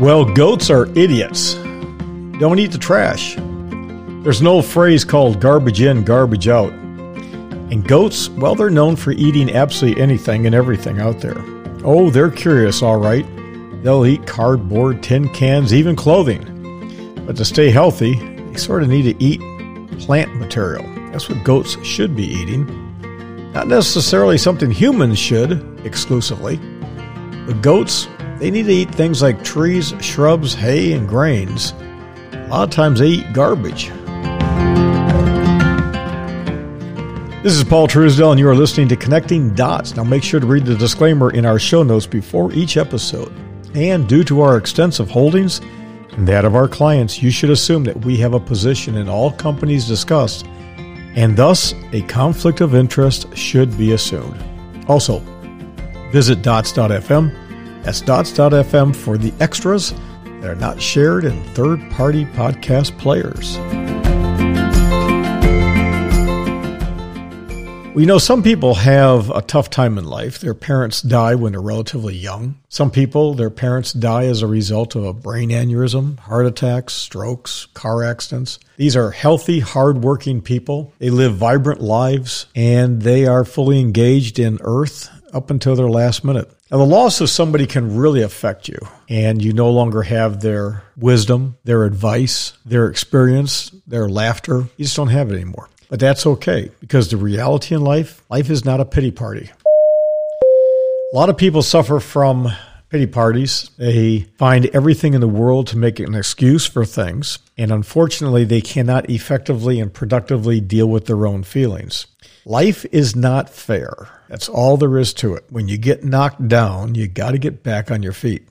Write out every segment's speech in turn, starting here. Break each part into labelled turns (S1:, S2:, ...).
S1: Well, goats are idiots. Don't eat the trash. There's an old phrase called garbage in, garbage out. And goats, well, they're known for eating absolutely anything and everything out there. Oh, they're curious, all right. They'll eat cardboard, tin cans, even clothing. But to stay healthy, they sort of need to eat plant material. That's what goats should be eating. Not necessarily something humans should exclusively. But goats, they need to eat things like trees, shrubs, hay, and grains. A lot of times they eat garbage. This is Paul Truesdell, and you are listening to Connecting Dots. Now, make sure to read the disclaimer in our show notes before each episode. And due to our extensive holdings and that of our clients, you should assume that we have a position in all companies discussed, and thus a conflict of interest should be assumed. Also, visit dots.fm. That's dots.fm for the extras that are not shared in third party podcast players. We know some people have a tough time in life. Their parents die when they're relatively young. Some people, their parents die as a result of a brain aneurysm, heart attacks, strokes, car accidents. These are healthy, hardworking people. They live vibrant lives and they are fully engaged in earth up until their last minute. Now, the loss of somebody can really affect you, and you no longer have their wisdom, their advice, their experience, their laughter. You just don't have it anymore. But that's okay because the reality in life, life is not a pity party. A lot of people suffer from pity parties. They find everything in the world to make an excuse for things. And unfortunately, they cannot effectively and productively deal with their own feelings. Life is not fair. That's all there is to it. When you get knocked down, you got to get back on your feet.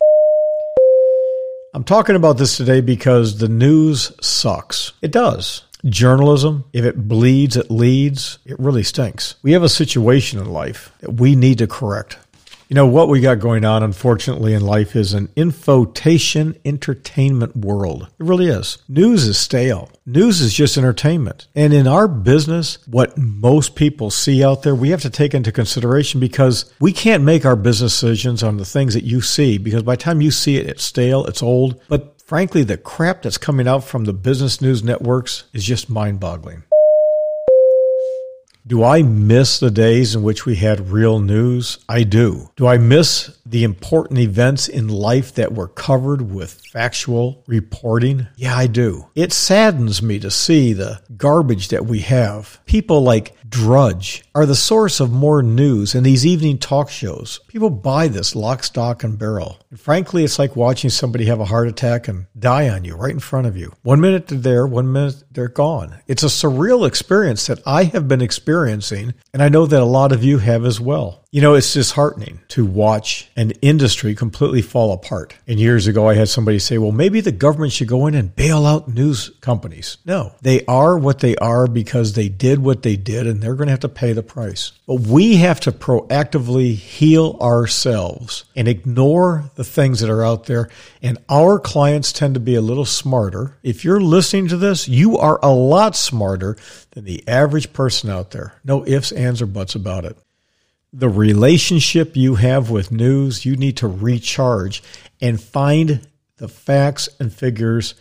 S1: I'm talking about this today because the news sucks. It does. Journalism, if it bleeds, it leads. It really stinks. We have a situation in life that we need to correct. You know, what we got going on, unfortunately, in life is an infotation entertainment world. It really is. News is stale. News is just entertainment. And in our business, what most people see out there, we have to take into consideration because we can't make our business decisions on the things that you see because by the time you see it, it's stale, it's old. But frankly, the crap that's coming out from the business news networks is just mind boggling. Do I miss the days in which we had real news? I do. Do I miss the important events in life that were covered with factual reporting? Yeah, I do. It saddens me to see the garbage that we have. People like Drudge are the source of more news in these evening talk shows. People buy this lock, stock, and barrel. And frankly, it's like watching somebody have a heart attack and die on you right in front of you. One minute they're there, one minute they're gone. It's a surreal experience that I have been experiencing, and I know that a lot of you have as well. You know, it's disheartening to watch an industry completely fall apart. And years ago, I had somebody say, well, maybe the government should go in and bail out news companies. No, they are what they are because they did what they did and they're going to have to pay the price. But we have to proactively heal ourselves and ignore the things that are out there. And our clients tend to be a little smarter. If you're listening to this, you are a lot smarter than the average person out there. No ifs, ands, or buts about it the relationship you have with news, you need to recharge and find the facts and figures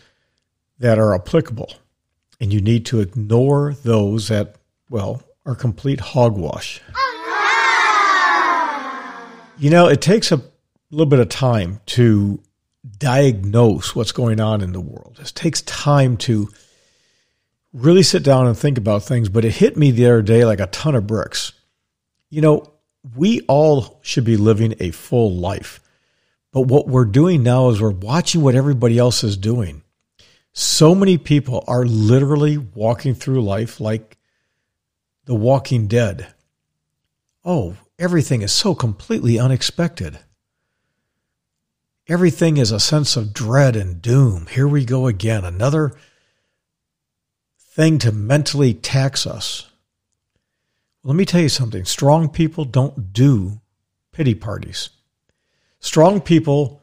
S1: that are applicable. And you need to ignore those that, well, are complete hogwash. You know, it takes a little bit of time to diagnose what's going on in the world. It takes time to really sit down and think about things, but it hit me the other day like a ton of bricks. You know, we all should be living a full life. But what we're doing now is we're watching what everybody else is doing. So many people are literally walking through life like the walking dead. Oh, everything is so completely unexpected. Everything is a sense of dread and doom. Here we go again. Another thing to mentally tax us. Let me tell you something strong people don't do pity parties. Strong people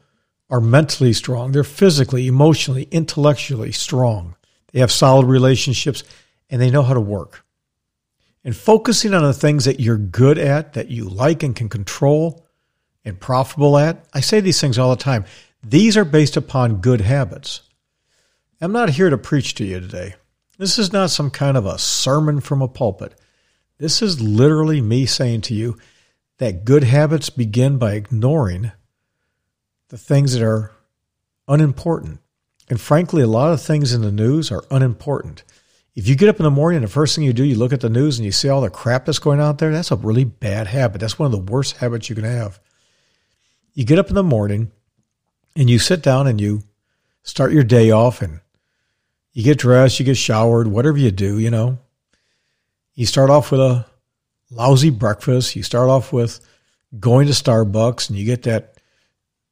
S1: are mentally strong, they're physically, emotionally, intellectually strong. They have solid relationships and they know how to work. And focusing on the things that you're good at, that you like and can control and profitable at, I say these things all the time. These are based upon good habits. I'm not here to preach to you today. This is not some kind of a sermon from a pulpit. This is literally me saying to you that good habits begin by ignoring the things that are unimportant. And frankly, a lot of things in the news are unimportant. If you get up in the morning and the first thing you do, you look at the news and you see all the crap that's going on out there, that's a really bad habit. That's one of the worst habits you can have. You get up in the morning and you sit down and you start your day off and you get dressed, you get showered, whatever you do, you know. You start off with a lousy breakfast. You start off with going to Starbucks and you get that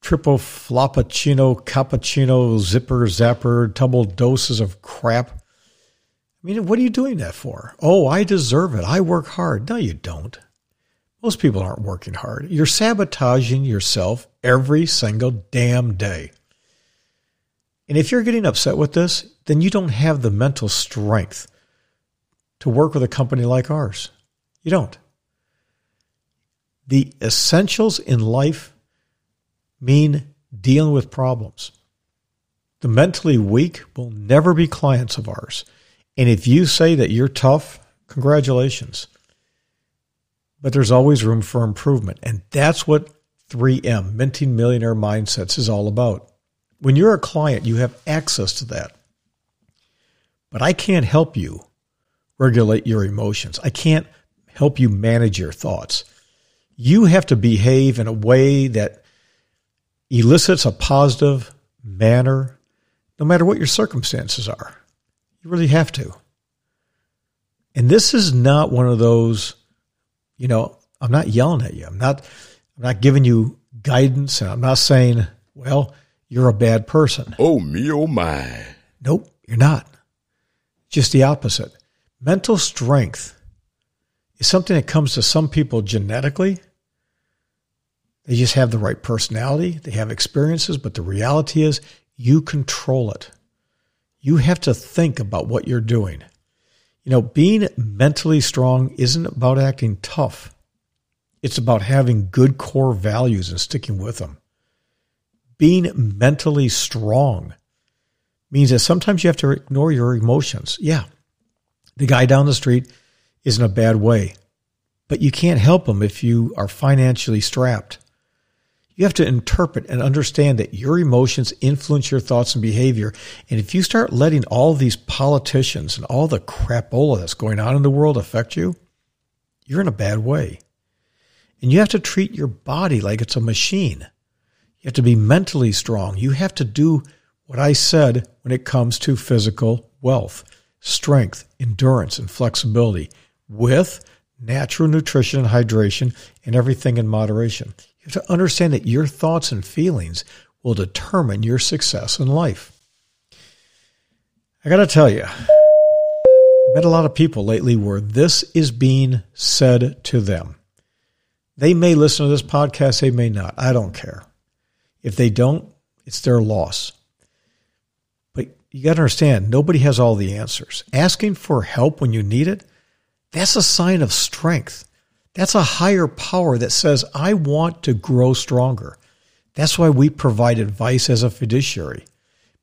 S1: triple floppuccino, cappuccino, zipper, zapper, double doses of crap. I mean, what are you doing that for? Oh, I deserve it. I work hard. No, you don't. Most people aren't working hard. You're sabotaging yourself every single damn day. And if you're getting upset with this, then you don't have the mental strength to work with a company like ours. You don't. The essentials in life mean dealing with problems. The mentally weak will never be clients of ours. And if you say that you're tough, congratulations. But there's always room for improvement. And that's what 3M, Minting Millionaire Mindsets, is all about. When you're a client, you have access to that. But I can't help you regulate your emotions. I can't help you manage your thoughts. You have to behave in a way that elicits a positive manner, no matter what your circumstances are. You really have to. And this is not one of those, you know, I'm not yelling at you. I'm not I'm not giving you guidance and I'm not saying, well, you're a bad person.
S2: Oh me oh my.
S1: Nope, you're not. Just the opposite. Mental strength is something that comes to some people genetically. They just have the right personality, they have experiences, but the reality is you control it. You have to think about what you're doing. You know, being mentally strong isn't about acting tough. It's about having good core values and sticking with them. Being mentally strong means that sometimes you have to ignore your emotions. Yeah, the guy down the street is in a bad way, but you can't help him if you are financially strapped. You have to interpret and understand that your emotions influence your thoughts and behavior. And if you start letting all these politicians and all the crapola that's going on in the world affect you, you're in a bad way. And you have to treat your body like it's a machine. You have to be mentally strong. You have to do what I said when it comes to physical wealth, strength, endurance, and flexibility with natural nutrition and hydration and everything in moderation. You have to understand that your thoughts and feelings will determine your success in life. I got to tell you, I've met a lot of people lately where this is being said to them. They may listen to this podcast, they may not. I don't care. If they don't, it's their loss. You got to understand, nobody has all the answers. Asking for help when you need it, that's a sign of strength. That's a higher power that says, I want to grow stronger. That's why we provide advice as a fiduciary.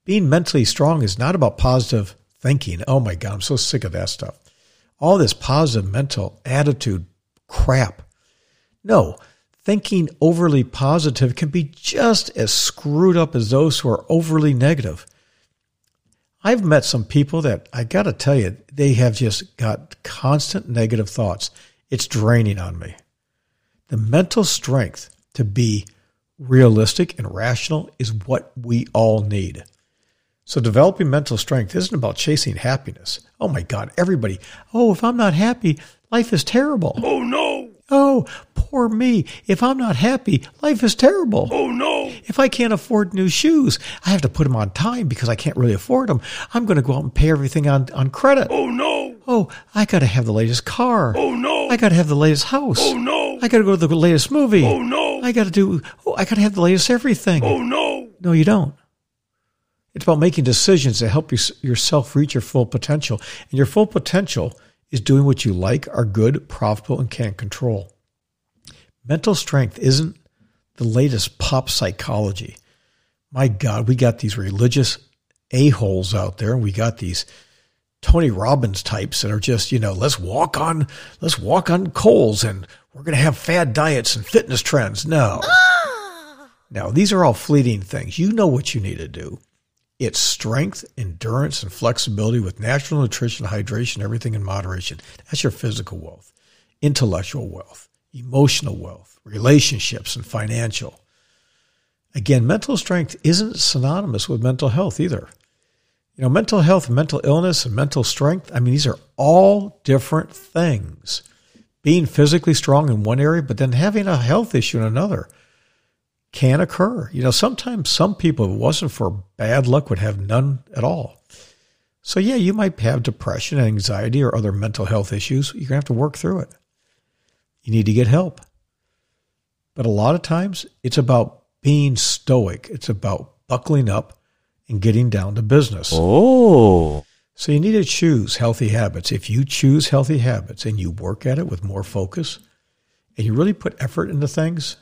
S1: Being mentally strong is not about positive thinking. Oh my God, I'm so sick of that stuff. All this positive mental attitude crap. No, thinking overly positive can be just as screwed up as those who are overly negative. I've met some people that I got to tell you, they have just got constant negative thoughts. It's draining on me. The mental strength to be realistic and rational is what we all need. So, developing mental strength isn't about chasing happiness. Oh my God, everybody. Oh, if I'm not happy, life is terrible.
S2: Oh no.
S1: Oh, poor me. If I'm not happy, life is terrible.
S2: Oh no.
S1: If I can't afford new shoes, I have to put them on time because I can't really afford them. I'm going to go out and pay everything on, on credit.
S2: Oh no.
S1: Oh, I got to have the latest car.
S2: Oh no.
S1: I got to have the latest house.
S2: Oh no.
S1: I got to go to the latest movie.
S2: Oh no.
S1: I got to do, oh, I got to have the latest everything.
S2: Oh no.
S1: No, you don't. It's about making decisions that help you, yourself reach your full potential. And your full potential is doing what you like, are good, profitable, and can control. Mental strength isn't the latest pop psychology. My God, we got these religious a-holes out there and we got these Tony Robbins types that are just, you know, let's walk on, let's walk on coals and we're going to have fad diets and fitness trends. No. Ah. Now, these are all fleeting things. You know what you need to do. It's strength, endurance, and flexibility with natural nutrition, hydration, everything in moderation. That's your physical wealth, intellectual wealth, emotional wealth, relationships, and financial. Again, mental strength isn't synonymous with mental health either. You know, mental health, mental illness, and mental strength, I mean, these are all different things. Being physically strong in one area, but then having a health issue in another can occur. You know, sometimes some people, if it wasn't for bad luck, would have none at all. So, yeah, you might have depression, and anxiety, or other mental health issues. You're going to have to work through it. You need to get help. But a lot of times, it's about being stoic, it's about buckling up and getting down to business.
S2: Oh.
S1: So, you need to choose healthy habits. If you choose healthy habits and you work at it with more focus and you really put effort into things,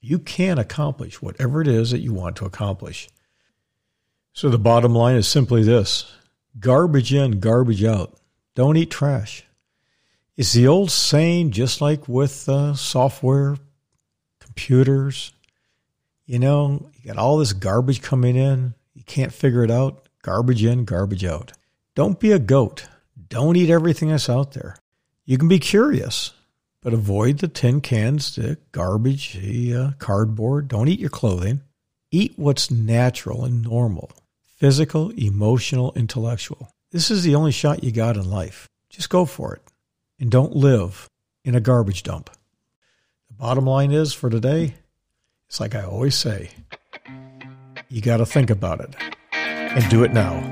S1: you can accomplish whatever it is that you want to accomplish. So the bottom line is simply this garbage in, garbage out. Don't eat trash. It's the old saying, just like with uh, software, computers. You know, you got all this garbage coming in. You can't figure it out. Garbage in, garbage out. Don't be a goat. Don't eat everything that's out there. You can be curious but avoid the tin cans, the garbage, the uh, cardboard. Don't eat your clothing. Eat what's natural and normal physical, emotional, intellectual. This is the only shot you got in life. Just go for it and don't live in a garbage dump. The bottom line is for today, it's like I always say you got to think about it and do it now.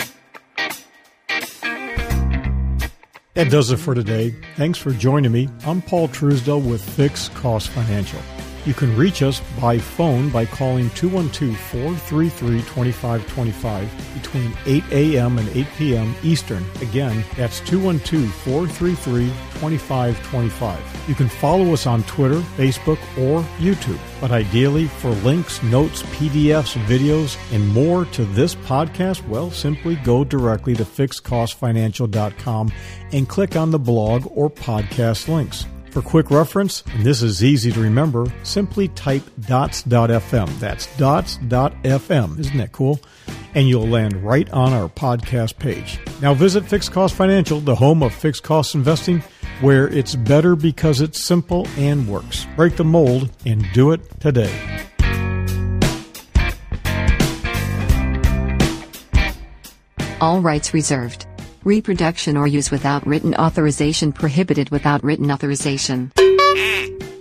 S1: That does it for today. Thanks for joining me. I'm Paul Truesdell with Fixed Cost Financial. You can reach us by phone by calling 212 433 2525 between 8 a.m. and 8 p.m. Eastern. Again, that's 212 433 2525. You can follow us on Twitter, Facebook, or YouTube. But ideally, for links, notes, PDFs, videos, and more to this podcast, well, simply go directly to fixedcostfinancial.com and click on the blog or podcast links. For quick reference, and this is easy to remember, simply type dots.fm. That's dots.fm. Isn't that cool? And you'll land right on our podcast page. Now visit Fixed Cost Financial, the home of fixed cost investing, where it's better because it's simple and works. Break the mold and do it today.
S3: All rights reserved. Reproduction or use without written authorization prohibited without written authorization. Mm.